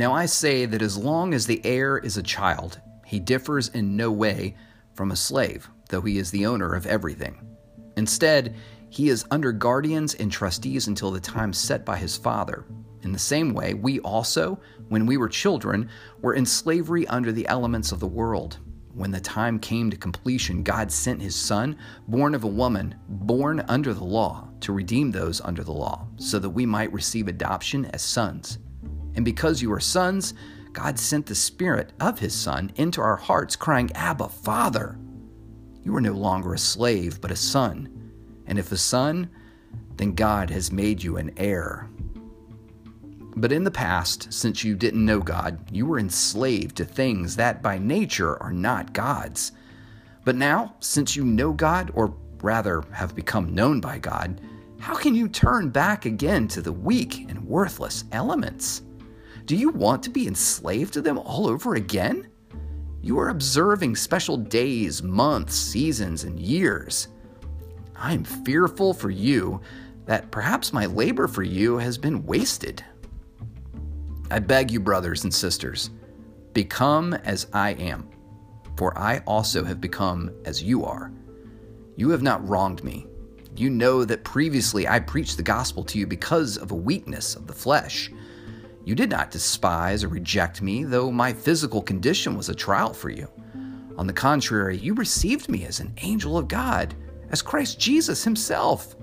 Now I say that as long as the heir is a child, he differs in no way from a slave, though he is the owner of everything. Instead, he is under guardians and trustees until the time set by his father. In the same way, we also, when we were children, were in slavery under the elements of the world. When the time came to completion, God sent his Son, born of a woman, born under the law, to redeem those under the law, so that we might receive adoption as sons. And because you are sons, God sent the Spirit of His Son into our hearts, crying, Abba, Father. You are no longer a slave, but a son. And if a son, then God has made you an heir. But in the past, since you didn't know God, you were enslaved to things that by nature are not God's. But now, since you know God, or rather have become known by God, how can you turn back again to the weak and worthless elements? Do you want to be enslaved to them all over again? You are observing special days, months, seasons, and years. I am fearful for you that perhaps my labor for you has been wasted. I beg you, brothers and sisters, become as I am, for I also have become as you are. You have not wronged me. You know that previously I preached the gospel to you because of a weakness of the flesh. You did not despise or reject me, though my physical condition was a trial for you. On the contrary, you received me as an angel of God, as Christ Jesus himself.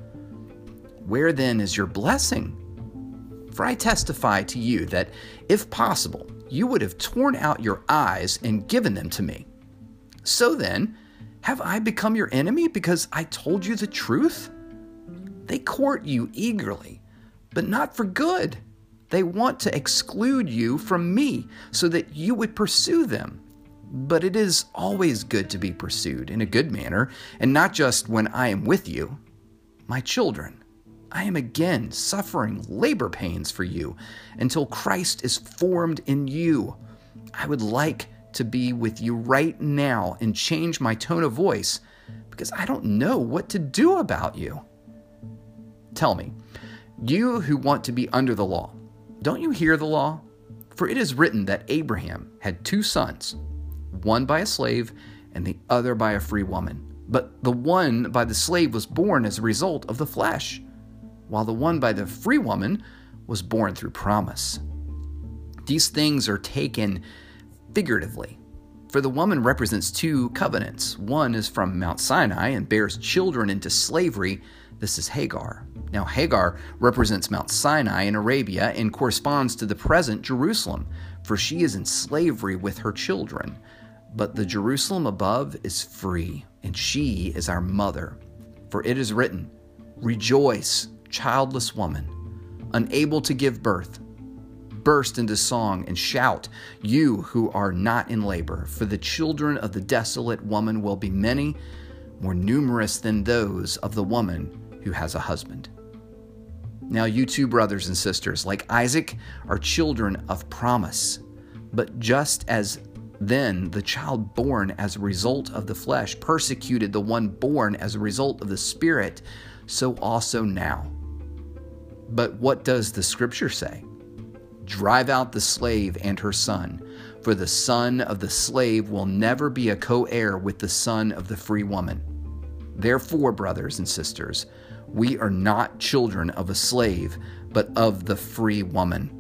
Where then is your blessing? For I testify to you that, if possible, you would have torn out your eyes and given them to me. So then, have I become your enemy because I told you the truth? They court you eagerly, but not for good. They want to exclude you from me so that you would pursue them. But it is always good to be pursued in a good manner, and not just when I am with you. My children, I am again suffering labor pains for you until Christ is formed in you. I would like to be with you right now and change my tone of voice because I don't know what to do about you. Tell me, you who want to be under the law, don't you hear the law? For it is written that Abraham had two sons, one by a slave and the other by a free woman. But the one by the slave was born as a result of the flesh, while the one by the free woman was born through promise. These things are taken figuratively. For the woman represents two covenants. One is from Mount Sinai and bears children into slavery. This is Hagar. Now, Hagar represents Mount Sinai in Arabia and corresponds to the present Jerusalem, for she is in slavery with her children. But the Jerusalem above is free, and she is our mother. For it is written, Rejoice, childless woman, unable to give birth. Burst into song and shout, you who are not in labor, for the children of the desolate woman will be many, more numerous than those of the woman who has a husband. Now, you too brothers and sisters, like Isaac, are children of promise. But just as then the child born as a result of the flesh persecuted the one born as a result of the Spirit, so also now. But what does the scripture say? Drive out the slave and her son, for the son of the slave will never be a co heir with the son of the free woman. Therefore, brothers and sisters, we are not children of a slave, but of the free woman.